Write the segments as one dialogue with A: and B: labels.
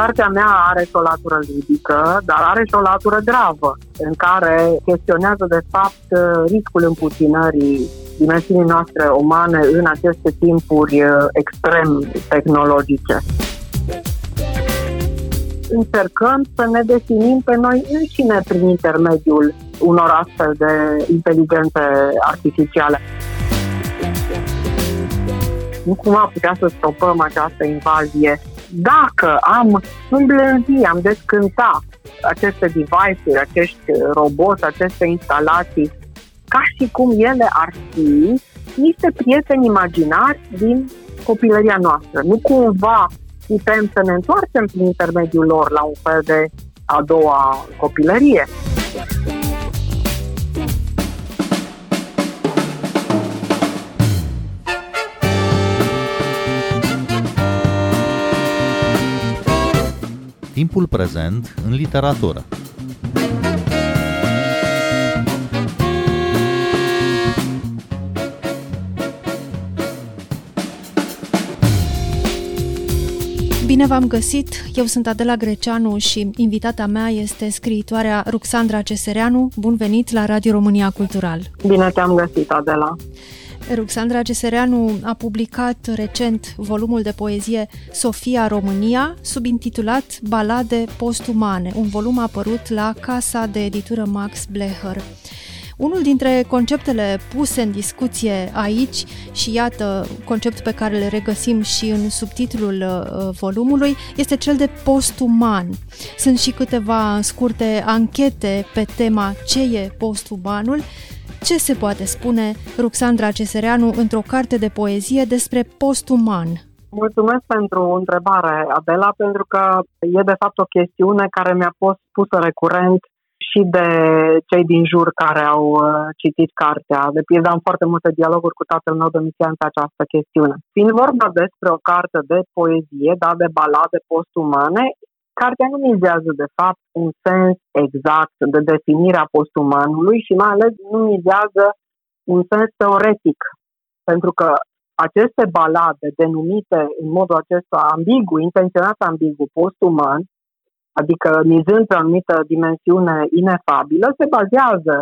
A: Cartea mea are și o latură ludică, dar are și o latură gravă, în care chestionează de fapt riscul împuținării dimensiunii noastre umane în aceste timpuri uh, extrem tehnologice. Încercăm să ne definim pe noi înșine prin intermediul unor astfel de inteligențe artificiale. Nu cumva putea să stopăm această invazie dacă am îmblânzi, am descânta aceste device-uri, acești roboți, aceste instalații ca și cum ele ar fi niște prieteni imaginari din copilăria noastră. Nu cumva putem să ne întoarcem prin intermediul lor la un fel de a doua copilărie.
B: Timpul prezent în literatură.
C: Bine v-am găsit! Eu sunt Adela Greceanu și invitata mea este scriitoarea Ruxandra Cesereanu. Bun venit la Radio România Cultural!
A: Bine te-am găsit, Adela!
C: Ruxandra Cesereanu a publicat recent volumul de poezie Sofia România, subintitulat Balade postumane, un volum apărut la Casa de Editură Max Blecher. Unul dintre conceptele puse în discuție aici, și iată concept pe care le regăsim și în subtitlul uh, volumului, este cel de postuman. Sunt și câteva scurte anchete pe tema ce e postumanul, ce se poate spune Ruxandra Cesereanu într-o carte de poezie despre postuman?
A: Mulțumesc pentru întrebare, Adela, pentru că e de fapt o chestiune care mi-a fost pusă recurent și de cei din jur care au uh, citit cartea. De pildă, am foarte multe dialoguri cu tatăl meu Domitian pe această chestiune. Fiind vorba despre o carte de poezie, da, de balade postumane, cartea nu mizează, de fapt, un sens exact de definire a postumanului și mai ales nu mizează un sens teoretic. Pentru că aceste balade denumite în modul acesta ambigu, intenționat ambigu, postuman, adică mizând pe o anumită dimensiune inefabilă, se bazează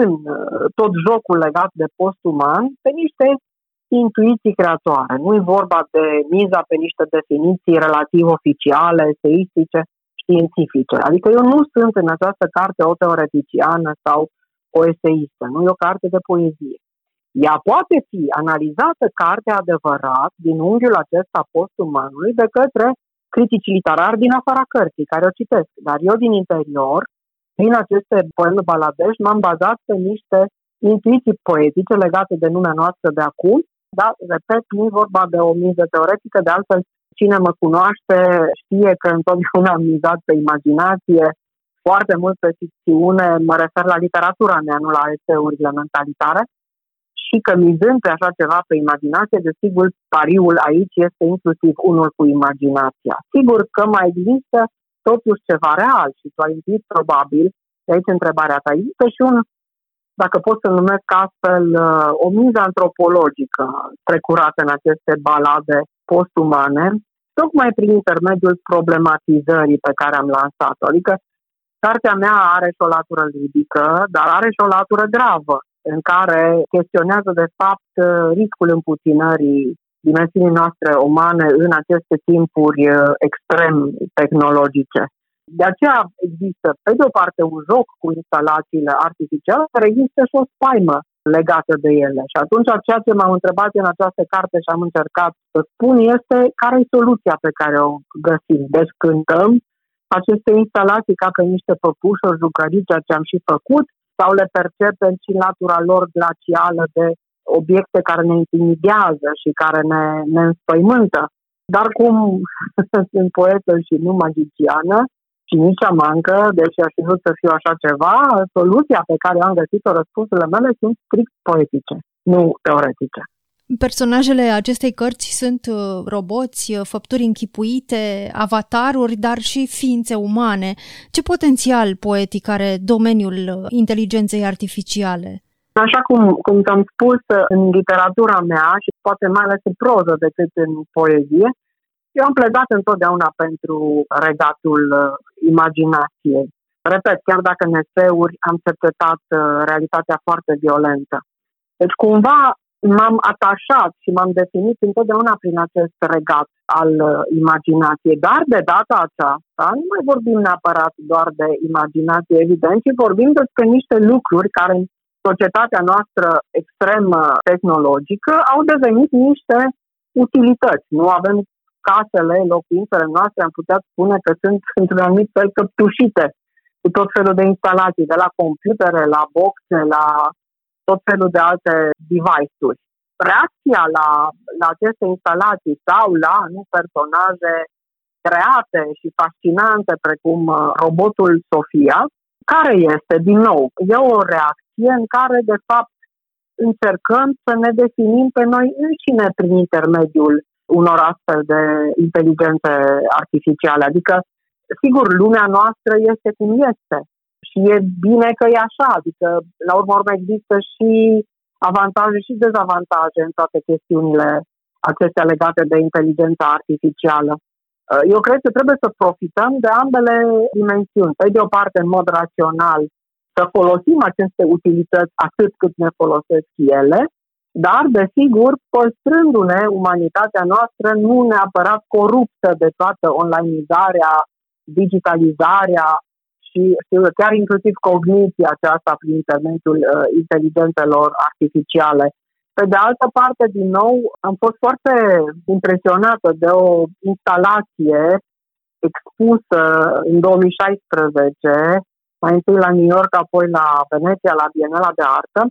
A: în uh, tot jocul legat de postuman pe niște intuiții creatoare. Nu e vorba de miza pe niște definiții relativ oficiale, eseistice, științifice. Adică eu nu sunt în această carte o teoreticiană sau o eseistă, nu e o carte de poezie. Ea poate fi analizată carte adevărat din unghiul acesta postumanului de către critici literari din afara cărții, care o citesc. Dar eu din interior, prin aceste poeme baladești, m-am bazat pe niște intuiții poetice legate de lumea noastră de acum. Da, repet, nu e vorba de o miză teoretică, de altfel cine mă cunoaște știe că întotdeauna am mizat pe imaginație, foarte mult pe ficțiune, mă refer la literatura mea, nu la eseurile mentalitare și că mizând pe așa ceva pe imaginație, desigur, pariul aici este inclusiv unul cu imaginația. Sigur că mai există totuși ceva real și tu ai zis probabil, de aici întrebarea ta, există și un, dacă pot să numesc astfel, uh, o miză antropologică trecurată în aceste balade postumane, tocmai prin intermediul problematizării pe care am lansat-o. Adică cartea mea are și o latură ludică, dar are și o latură gravă în care chestionează de fapt riscul împuținării dimensiunii noastre umane în aceste timpuri uh, extrem tehnologice. De aceea există, pe de o parte, un joc cu instalațiile artificiale, dar există și o spaimă legată de ele. Și atunci ceea ce m-am întrebat în această carte și am încercat să spun este care e soluția pe care o găsim. Deci cântăm aceste instalații ca pe niște păpuși, o jucăriți, ceea ce am și făcut, sau le percepem și în latura lor glacială de obiecte care ne intimidează și care ne, ne înspăimântă. Dar cum sunt poetă și nu magiciană și nici amancă, deși aș fi vrut să fiu așa ceva, soluția pe care am găsit-o, răspunsurile mele sunt strict poetice, nu teoretice.
C: Personajele acestei cărți sunt uh, roboți, uh, făpturi închipuite, avataruri, dar și ființe umane. Ce potențial poetic are domeniul uh, inteligenței artificiale?
A: Așa cum, cum ți-am spus în literatura mea și poate mai ales în proză decât în poezie, Eu am pledat întotdeauna pentru regatul uh, imaginației. Repet, chiar dacă în eseuri am cercetat uh, realitatea foarte violentă. Deci cumva m-am atașat și m-am definit întotdeauna prin acest regat al uh, imaginației. Dar de data aceasta nu mai vorbim neapărat doar de imaginație, evident, ci vorbim despre niște lucruri care în societatea noastră extrem tehnologică au devenit niște utilități. Nu avem casele, locuințele noastre, am putea spune că sunt într-un anumit fel căptușite cu tot felul de instalații, de la computere, la boxe, la tot felul de alte device-uri. Reacția la, la aceste instalații sau la nu personaje create și fascinante precum uh, robotul Sofia, care este, din nou, e o reacție în care, de fapt, încercăm să ne definim pe noi înșine prin intermediul unor astfel de inteligențe artificiale. Adică, sigur, lumea noastră este cum este și e bine că e așa, adică, la urmă urmă există și avantaje și dezavantaje în toate chestiunile acestea legate de inteligența artificială. Eu cred că trebuie să profităm de ambele dimensiuni. Pe de o parte, în mod rațional, să folosim aceste utilități atât cât ne folosesc ele, dar, desigur, păstrându-ne umanitatea noastră nu neapărat coruptă de toată onlineizarea, digitalizarea și chiar inclusiv cogniția aceasta prin intermediul uh, inteligențelor artificiale. Pe de altă parte, din nou, am fost foarte impresionată de o instalație expusă în 2016, mai întâi la New York, apoi la Veneția, la Bienala de Artă,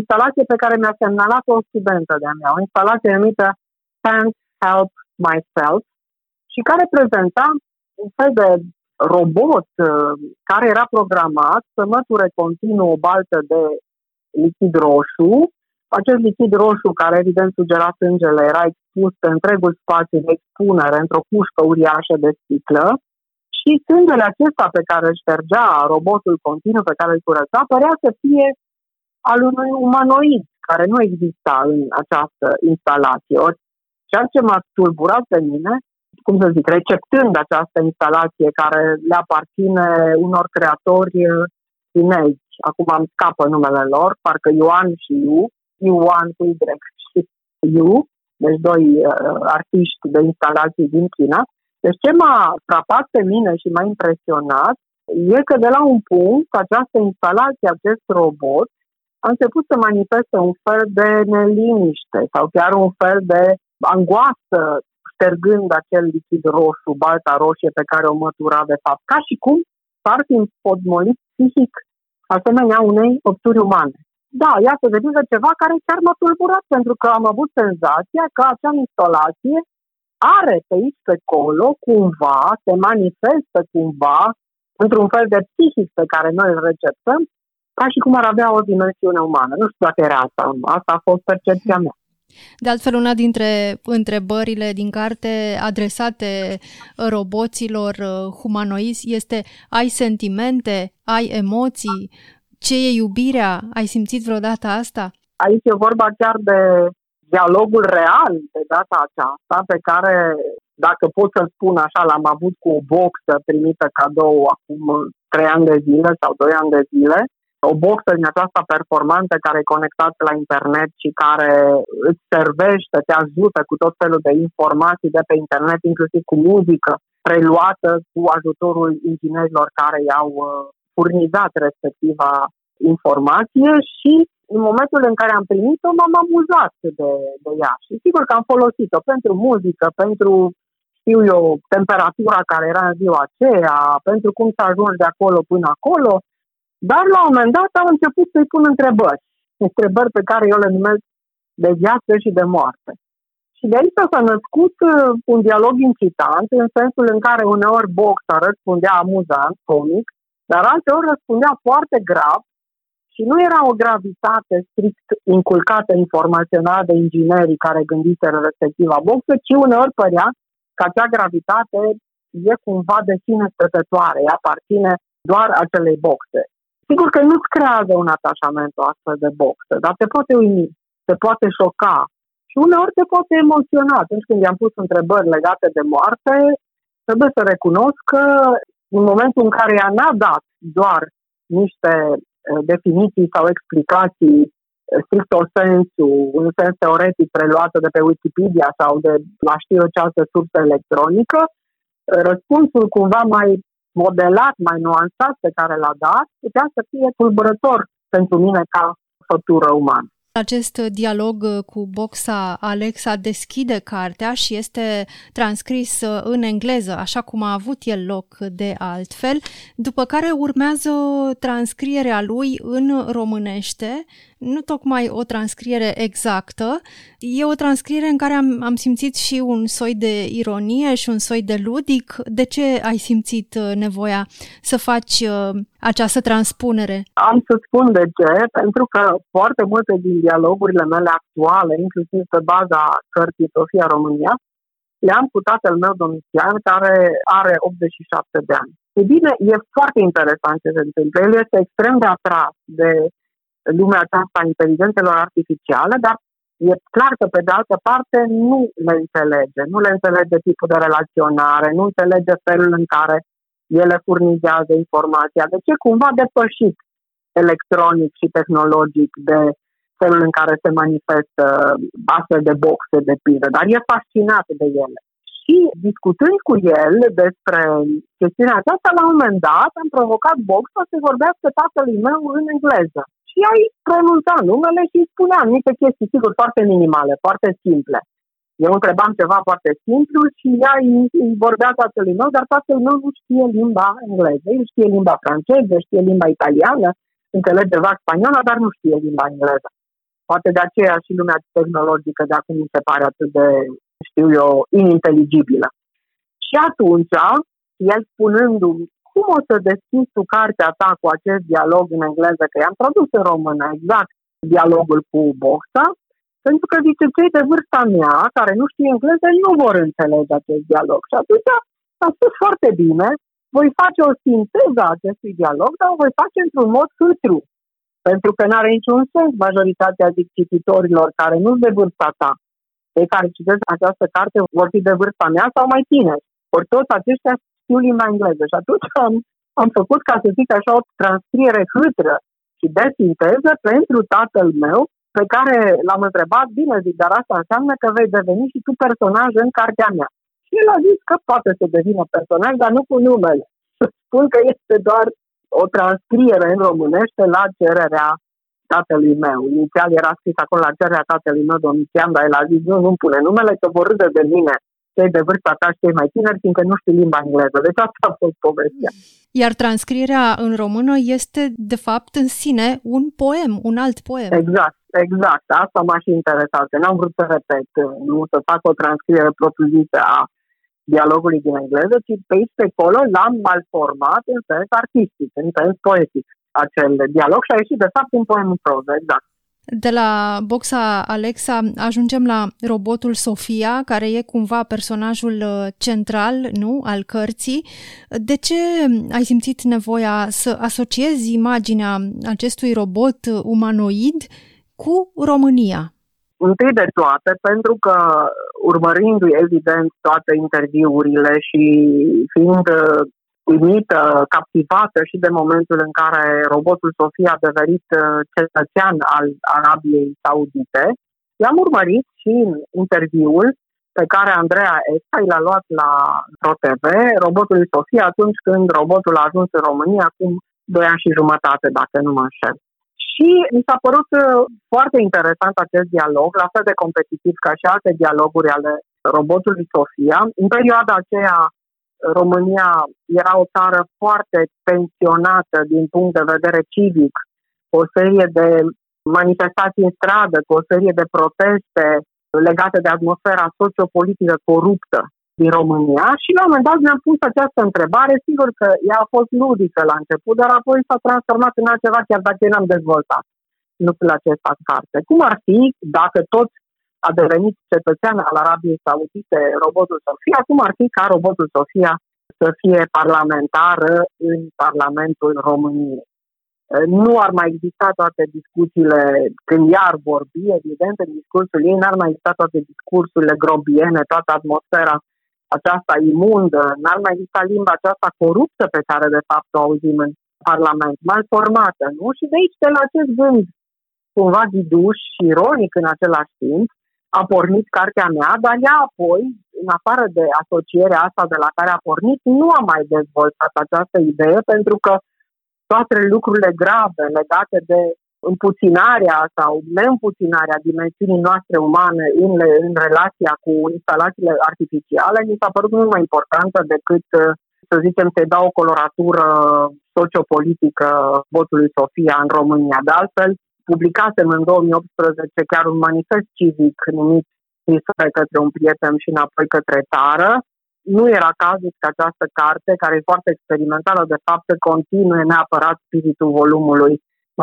A: instalație pe care mi-a semnalat o studentă de-a mea, o instalație numită Can't Help Myself și care prezenta un fel de robot uh, care era programat să măture continuu o baltă de lichid roșu. Acest lichid roșu, care evident sugera sângele, era expus pe întregul spațiu de expunere într-o cușcă uriașă de sticlă și sângele acesta pe care îl ștergea robotul continuu, pe care îl curăța, părea să fie al unui umanoid care nu exista în această instalație. Ori ceea ce m-a tulburat pe mine, cum să zic, receptând această instalație care le aparține unor creatori chinezi, acum am scapă numele lor, parcă Yuan și Yu, Yuan cu Y și Yu, deci doi uh, artiști de instalații din China. Deci ce m-a frapat pe mine și m-a impresionat e că de la un punct această instalație, acest robot, a început să manifeste un fel de neliniște sau chiar un fel de angoasă ștergând acel lichid roșu, balta roșie pe care o mătura de fapt, ca și cum par fi podmolit psihic asemenea unei opturi umane. Da, iată, devine ceva care chiar m-a tulburat, pentru că am avut senzația că acea instalație are pe aici, pe acolo, cumva, se manifestă cumva într-un fel de psihic pe care noi îl receptăm, ca și cum ar avea o dimensiune umană. Nu știu dacă era asta. Asta a fost percepția mea.
C: De altfel, una dintre întrebările din carte adresate roboților uh, humanoizi este ai sentimente, ai emoții, ce e iubirea? Ai simțit vreodată asta?
A: Aici e vorba chiar de dialogul real de data aceasta, pe care, dacă pot să spun așa, l-am avut cu o boxă primită cadou acum trei ani de zile sau doi ani de zile, o boxă din aceasta performantă care e conectată la internet și care îți servește, te ajută cu tot felul de informații de pe internet, inclusiv cu muzică preluată cu ajutorul inginerilor care i-au uh, furnizat respectiva informație și în momentul în care am primit-o m-am amuzat de, de ea. Și sigur că am folosit-o pentru muzică, pentru știu eu, temperatura care era în ziua aceea, pentru cum să ajungi de acolo până acolo dar la un moment dat am început să-i pun întrebări. Întrebări pe care eu le numesc de viață și de moarte. Și de aici s-a născut uh, un dialog incitant, în sensul în care uneori boxa răspundea amuzant, comic, dar alteori răspundea foarte grav și nu era o gravitate strict inculcată informațional de inginerii care gândiseră respectiva boxă, ci uneori părea că acea gravitate e cumva de sine stătătoare, ea aparține doar acelei boxe. Sigur că nu-ți creează un atașament o astfel de boxă, dar te poate uimi, te poate șoca, Și uneori te poate emoționa. Atunci când i-am pus întrebări legate de moarte, trebuie să recunosc că în momentul în care ea n-a dat doar niște eh, definiții sau explicații eh, strict o sensu, în sens teoretic preluată de pe Wikipedia sau de la știu ce altă sursă electronică, eh, răspunsul cumva mai modelat, mai nuansat pe care l-a dat, putea să fie tulburător pentru mine ca făptură umană.
C: Acest dialog uh, cu Boxa Alexa deschide cartea și este transcris uh, în engleză, așa cum a avut el loc de altfel, după care urmează transcrierea lui în românește, nu tocmai o transcriere exactă, e o transcriere în care am, am simțit și un soi de ironie și un soi de ludic. De ce ai simțit uh, nevoia să faci uh, această transpunere?
A: Am să spun de ce, pentru că foarte multe din dialogurile mele actuale, inclusiv pe baza cărții Sofia România, le-am cu tatăl meu Domitian, care are 87 de ani. E bine, e foarte interesant ce se întâmplă. El este extrem de atras de lumea aceasta a inteligențelor artificiale, dar e clar că, pe de altă parte, nu le înțelege. Nu le înțelege tipul de relaționare, nu înțelege felul în care ele furnizează informația. Deci e cumva depășit electronic și tehnologic de felul în care se manifestă astfel de boxe de pildă, dar e fascinat de ele. Și discutând cu el despre chestiunea aceasta, la un moment dat am provocat Box să vorbească tatălui meu în engleză și ai pronunța numele și îi spuneam niște chestii, sigur, foarte minimale, foarte simple. Eu întrebam ceva foarte simplu și ea îi vorbea tatălui meu, dar tatăl meu nu știe limba engleză. El știe limba franceză, știe limba italiană, înțelege vac spaniola, dar nu știe limba engleză. Poate de aceea și lumea tehnologică de acum mi se pare atât de, știu eu, ininteligibilă. Și atunci, el spunându-mi cum o să deschizi tu cartea ta cu acest dialog în engleză, că i-am tradus în română exact dialogul cu Boxa, pentru că zice, cei de vârsta mea, care nu știu engleză, nu vor înțelege acest dialog. Și atunci a spus foarte bine, voi face o sinteză a acestui dialog, dar o voi face într-un mod filtru. Pentru că nu are niciun sens majoritatea cititorilor care nu sunt de vârsta ta. Cei care citesc această carte vor fi de vârsta mea sau mai tineri. Ori toți aceștia știu limba engleză. Și atunci am, am făcut, ca să zic așa, o transcriere hâtră și de sinteză pentru tatăl meu, pe care l-am întrebat, bine zic, dar asta înseamnă că vei deveni și tu personaj în cartea mea. Și el a zis că poate să devină personaj, dar nu cu numele. Spun că este doar o transcriere în românește la cererea tatălui meu. Inițial era scris acolo la cererea tatălui meu, Domitian, dar el a zis, nu, nu pune numele, că vor râde de mine cei de vârsta ta și cei mai tineri, fiindcă nu știu limba engleză. Deci asta a fost povestea.
C: Iar transcrierea în română este, de fapt, în sine un poem, un alt poem.
A: Exact, exact. Asta m-a și interesat. N-am vrut să repet, nu să fac o transcriere propriu-zisă a dialogului din engleză, ci pe aici, pe acolo, l-am malformat în sens artistic, în sens poetic acel dialog și a ieșit, de fapt, un poem în proză, exact.
C: De la boxa Alexa ajungem la robotul Sofia, care e cumva personajul uh, central nu, al cărții. De ce ai simțit nevoia să asociezi imaginea acestui robot umanoid cu România?
A: Întâi de toate, pentru că urmărindu-i evident toate interviurile și fiind uh, uimită, captivată și de momentul în care robotul Sofia a devenit uh, cetățean al Arabiei Saudite. I-am urmărit și în interviul pe care Andreea Esta l-a luat la ProTV, robotul Sofia, atunci când robotul a ajuns în România, acum doi ani și jumătate, dacă nu mă înșel. Și mi s-a părut uh, foarte interesant acest dialog, la fel de competitiv ca și alte dialoguri ale robotului Sofia. În perioada aceea România era o țară foarte pensionată din punct de vedere civic, cu o serie de manifestații în stradă, cu o serie de proteste legate de atmosfera sociopolitică coruptă din România. Și la un moment dat mi-am pus această întrebare, sigur că ea a fost ludică la început, dar apoi s-a transformat în altceva chiar dacă eu n-am dezvoltat lucrul acesta în carte. Cum ar fi dacă toți a devenit cetățean al Arabiei Saudite robotul Sofia, cum ar fi ca robotul Sofia să fie parlamentar în Parlamentul României. nu ar mai exista toate discuțiile, când iar vorbi, evident, în discursul ei n-ar mai exista toate discursurile grobiene, toată atmosfera aceasta imundă, n-ar mai exista limba aceasta coruptă pe care de fapt o auzim în Parlament, mal formată, nu? Și de aici, de la acest gând cumva diduș și ironic în același timp, a pornit cartea mea, dar ea apoi, în afară de asocierea asta de la care a pornit, nu a mai dezvoltat această idee pentru că toate lucrurile grave legate de împuținarea sau neîmpuținarea dimensiunii noastre umane în, în relația cu instalațiile artificiale mi s-a părut mult mai importantă decât, să zicem, să dau o coloratură sociopolitică votului Sofia în România. De altfel, publicasem în 2018 chiar un manifest civic numit Scrisoare către un prieten și înapoi către țară. Nu era cazul că această carte, care e foarte experimentală, de fapt, continue neapărat spiritul volumului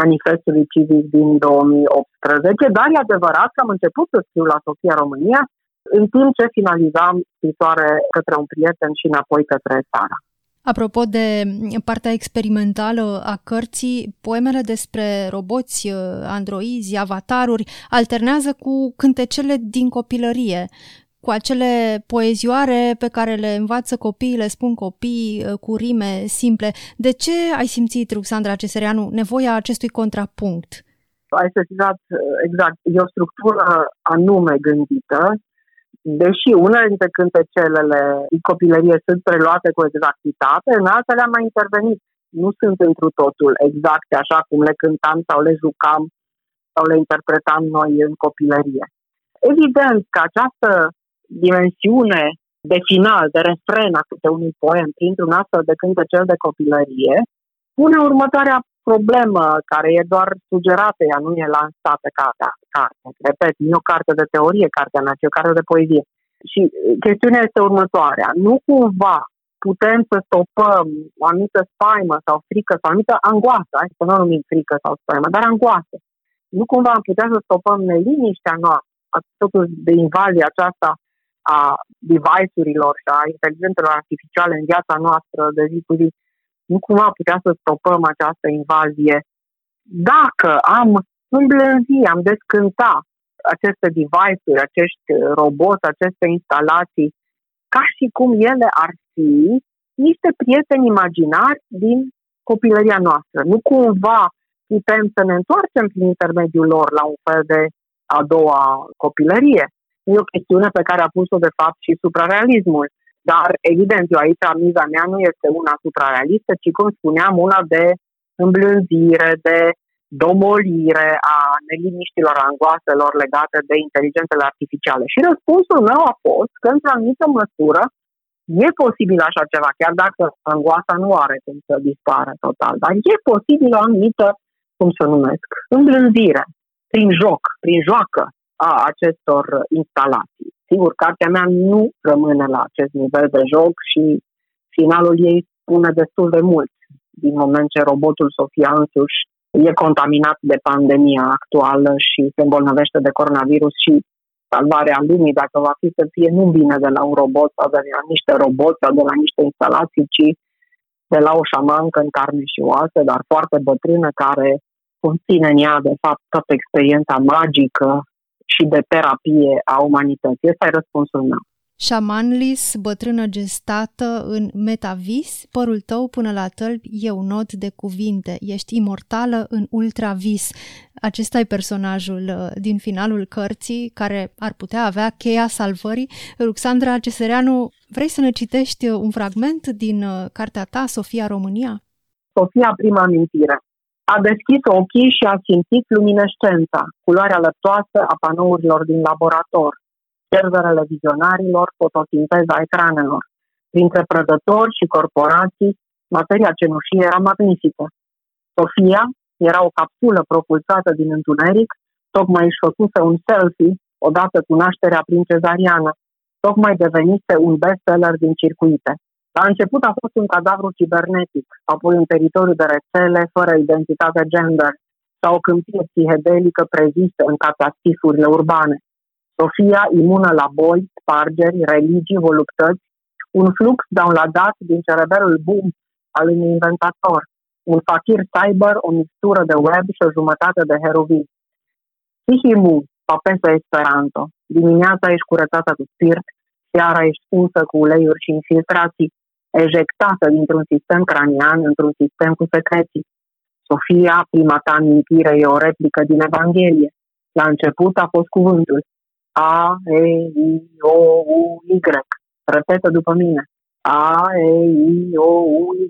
A: manifestului civic din 2018, dar e adevărat că am început să scriu la Sofia România în timp ce finalizam scrisoare către un prieten și înapoi către țara.
C: Apropo de partea experimentală a cărții, poemele despre roboți, uh, androizi, avataruri alternează cu cântecele din copilărie, cu acele poezioare pe care le învață copiii, le spun copii uh, cu rime simple. De ce ai simțit, Ruxandra Cesereanu, nevoia acestui contrapunct?
A: Ai sesizat uh, exact. E o structură anume gândită deși unele dintre cântecelele din copilărie sunt preluate cu exactitate, în altele am mai intervenit. Nu sunt întru totul exacte așa cum le cântam sau le jucam sau le interpretam noi în copilărie. Evident că această dimensiune de final, de refren a câte unui poem printr-un astfel de cântecel de copilărie, pune următoarea problemă care e doar sugerată, ea nu e lansată ca carte. Repet, nu e o carte de teorie, cartea mea, ci o carte de poezie. Și chestiunea este următoarea. Nu cumva putem să stopăm o anumită spaimă sau frică sau o anumită angoasă, hai să nu numim frică sau spaimă, dar angoasă. Nu cumva am putea să stopăm neliniștea noastră, totuși de invazie aceasta a device-urilor și a inteligențelor artificiale în viața noastră de zi cu zi, nu cumva putea să stopăm această invazie dacă am îmblânzi, am descânta aceste device-uri, acești roboți, aceste instalații, ca și cum ele ar fi niște prieteni imaginari din copilăria noastră. Nu cumva putem să ne întoarcem prin intermediul lor la un fel de a doua copilărie. E o chestiune pe care a pus-o de fapt și suprarealismul. Dar, evident, eu aici miza mea nu este una suprarealistă, ci, cum spuneam, una de îmblânzire, de domolire a neliniștilor, angoaselor legate de inteligențele artificiale. Și răspunsul meu a fost că, într-o anumită măsură, e posibil așa ceva, chiar dacă angoasa nu are cum să dispară total, dar e posibil o anumită, cum să numesc, îmblânzire, prin joc, prin joacă a acestor instalații. Sigur, cartea mea nu rămâne la acest nivel de joc și finalul ei spune destul de mult. Din moment ce robotul Sofia însuși e contaminat de pandemia actuală și se îmbolnăvește de coronavirus și salvarea lumii, dacă va fi să fie, nu vine de la un robot sau de la niște roboți sau de la niște instalații, ci de la o șamancă în carne și oase, dar foarte bătrână, care conține în ea, de fapt, toată experiența magică și de terapie a umanității. Ăsta e răspunsul meu.
C: Shamanlis, bătrână gestată în metavis, părul tău până la tălpi e un nod de cuvinte, ești imortală în ultravis. Acesta e personajul uh, din finalul cărții care ar putea avea cheia salvării. Ruxandra Cesereanu, vrei să ne citești uh, un fragment din uh, cartea ta, Sofia România?
A: Sofia, prima amintire. A deschis ochii și a simțit luminescența, culoarea lăptoasă a panourilor din laborator serverele vizionarilor, fotosinteza ecranelor. Printre prădători și corporații, materia cenușie era magnifică. Sofia era o capsulă propulsată din întuneric, tocmai își făcuse un selfie odată cu nașterea prin cezariană, tocmai devenise un bestseller din circuite. La început a fost un cadavru cibernetic, apoi un teritoriu de rețele fără identitate gender sau o câmpie psihedelică prezisă în catastifurile urbane. Sofia imună la boi, spargeri, religii, voluptăți, un flux downloadat din cereberul boom al unui inventator. un fakir cyber, o mixtură de web și o jumătate de heroin. Sihimu, papesa Esperanto. Dimineața ești curățată cu spirt, seara ești unsă cu uleiuri și infiltrații, ejectată dintr-un sistem cranian într-un sistem cu secreții. Sofia, prima ta amintire, e o replică din Evanghelie. La început a fost cuvântul. A, E, I, O, U, Y. Repetă după mine. A, E, I, O, U, Y.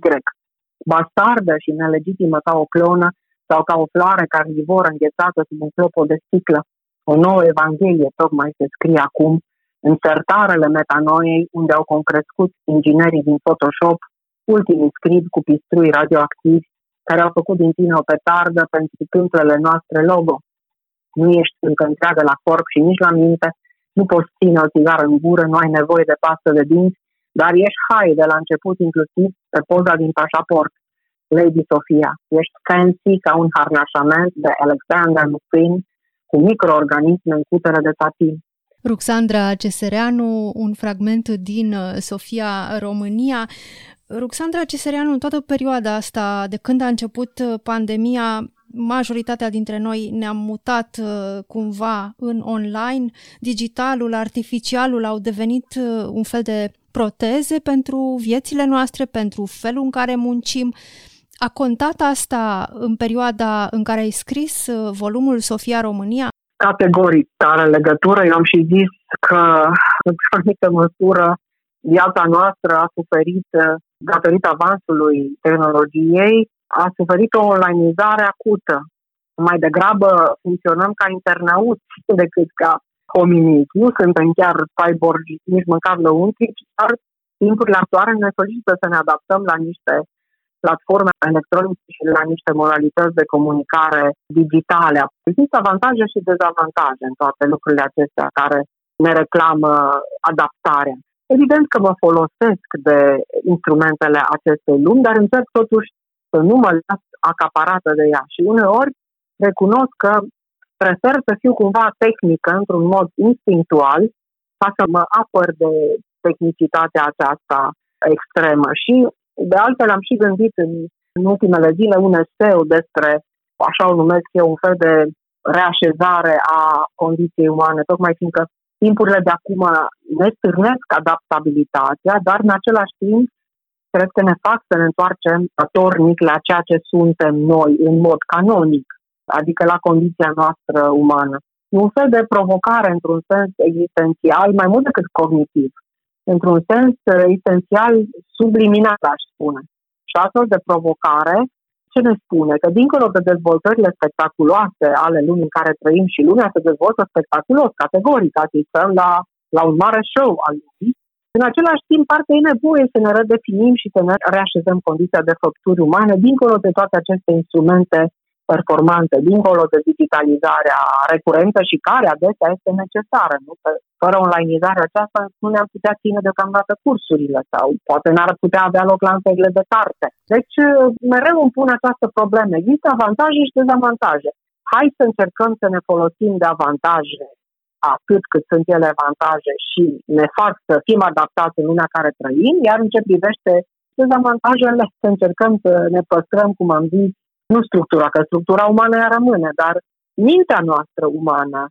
A: Bastardă și nelegitimă ca o clonă sau ca o floare carnivoră înghețată sub un clopot de sticlă. O nouă evanghelie tocmai se scrie acum în sertarele metanoiei unde au concrescut inginerii din Photoshop ultimii scribi cu pistrui radioactivi care au făcut din tine o petardă pentru tâmplele noastre logo. Nu ești încă întreagă la corp și nici la minte, nu poți ține o țigară în gură, nu ai nevoie de pastă de dinți, dar ești hai de la început inclusiv pe poza din pașaport. Lady Sofia, ești fancy ca un harnașament de Alexander McQueen cu microorganisme în cutere de satin.
C: Ruxandra Cesereanu, un fragment din uh, Sofia, România. Ruxandra Cesereanu, în toată perioada asta, de când a început uh, pandemia, majoritatea dintre noi ne-am mutat uh, cumva în online. Digitalul, artificialul au devenit un fel de proteze pentru viețile noastre, pentru felul în care muncim. A contat asta în perioada în care ai scris volumul Sofia România?
A: Categoric are legătură. Eu am și zis că, într-o anumită măsură, viața noastră a suferit, datorită avansului tehnologiei, a suferit o onlineizare acută. Mai degrabă funcționăm ca internauți decât ca hominici. Nu suntem chiar cyborg, nici măcar lăuntrici, dar timpurile actuale ne solicită să ne adaptăm la niște platforme electronice și la niște modalități de comunicare digitale. Există avantaje și dezavantaje în toate lucrurile acestea care ne reclamă adaptarea. Evident că mă folosesc de instrumentele acestei lumi, dar încerc totuși să nu mă las acaparată de ea. Și uneori recunosc că prefer să fiu cumva tehnică într-un mod instinctual ca să mă apăr de tehnicitatea aceasta extremă. Și de altfel, am și gândit în, în ultimele zile un eseu despre, așa o numesc eu, un fel de reașezare a condiției umane, tocmai fiindcă timpurile de acum ne stârnesc adaptabilitatea, dar în același timp cred că ne fac să ne întoarcem atornic la ceea ce suntem noi în mod canonic, adică la condiția noastră umană. E un fel de provocare într-un sens existențial, mai mult decât cognitiv într-un sens uh, esențial subliminal, aș spune. Și astfel de provocare, ce ne spune? Că dincolo de dezvoltările spectaculoase ale lumii în care trăim și lumea se dezvoltă spectaculos, categoric, asistăm la, la un mare show al lumii, în același timp, parcă e nevoie să ne redefinim și să ne reașezăm condiția de făpturi umane, dincolo de toate aceste instrumente performante, dincolo de digitalizarea recurentă și care adesea este necesară. Nu? Fără onlineizarea aceasta nu ne-am putea ține deocamdată cursurile sau poate n-ar putea avea loc lansările de carte. Deci mereu îmi pun această problemă. Există avantaje și dezavantaje. Hai să încercăm să ne folosim de avantaje atât cât sunt ele avantaje și ne fac să fim adaptați în lumea care trăim, iar în ce privește dezavantajele, să încercăm să ne păstrăm, cum am zis, nu structura, că structura umană ea rămâne, dar mintea noastră umană,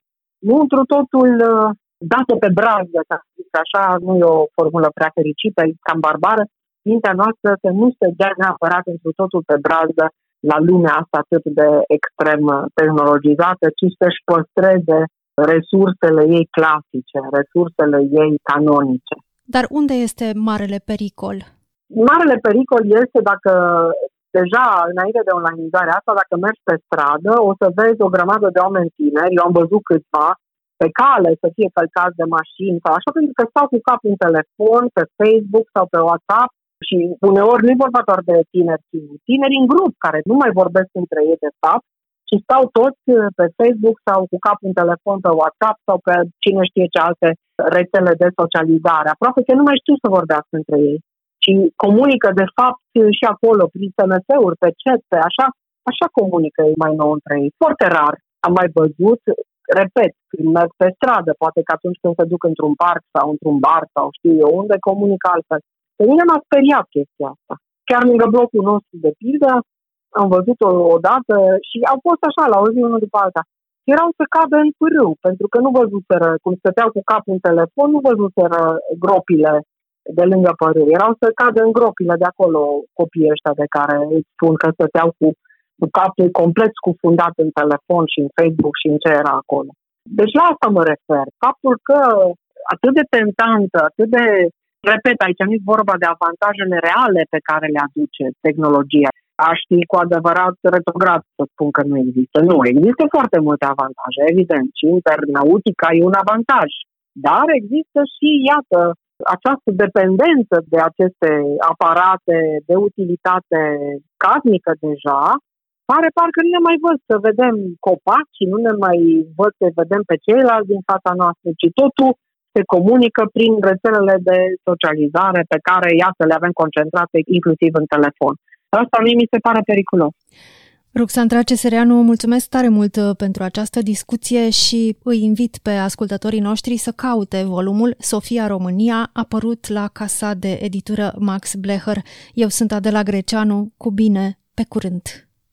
A: nu într totul uh, dată pe brază, ca așa, nu e o formulă prea fericită, e cam barbară, mintea noastră să nu se dea neapărat într totul pe brază la lumea asta atât de extrem tehnologizată, ci să-și păstreze resursele ei clasice, resursele ei canonice.
C: Dar unde este marele pericol?
A: Marele pericol este dacă deja înainte de onlineizarea asta, dacă mergi pe stradă, o să vezi o grămadă de oameni tineri, eu am văzut câțiva, pe cale să fie călcați de mașini sau așa, pentru că stau cu capul în telefon, pe Facebook sau pe WhatsApp și uneori nu e vorba doar de tineri, ci tineri în grup care nu mai vorbesc între ei de fapt și stau toți pe Facebook sau cu capul în telefon pe WhatsApp sau pe cine știe ce alte rețele de socializare. Aproape că nu mai știu să vorbească între ei și comunică de fapt și acolo, prin SMS-uri, pe chat, pe așa, așa comunică ei mai nou între ei. Foarte rar am mai văzut, repet, când merg pe stradă, poate că atunci când se duc într-un parc sau într-un bar sau știu eu unde, comunică altfel. Pe mine m-a speriat chestia asta. Chiar lângă blocul nostru de pildă, am văzut-o odată și au fost așa, la o zi unul după alta. Erau să cadă în pârâu, pentru că nu văzuseră, cum stăteau cu capul în telefon, nu văzuseră gropile de lângă părâu. Erau să cadă în gropile de acolo copiii ăștia de care îți spun că stăteau cu, cu capul complet scufundat în telefon și în Facebook și în ce era acolo. Deci la asta mă refer. Faptul că atât de tentantă, atât de Repet, aici nu e vorba de avantajele reale pe care le aduce tehnologia. Aș fi cu adevărat retrograd să spun că nu există. Nu, există foarte multe avantaje, evident. Și internautica e un avantaj. Dar există și, iată, această dependență de aceste aparate de utilitate casnică deja, pare parcă nu ne mai văd să vedem copaci, nu ne mai văd să vedem pe ceilalți din fața noastră, ci totul se comunică prin rețelele de socializare pe care, iată, le avem concentrate inclusiv în telefon. Asta mie mi se pare periculos.
C: Ruxandra Cesereanu, mulțumesc tare mult uh, pentru această discuție și îi invit pe ascultătorii noștri să caute volumul Sofia România, apărut la casa de editură Max Blecher. Eu sunt Adela Greceanu, cu bine, pe curând!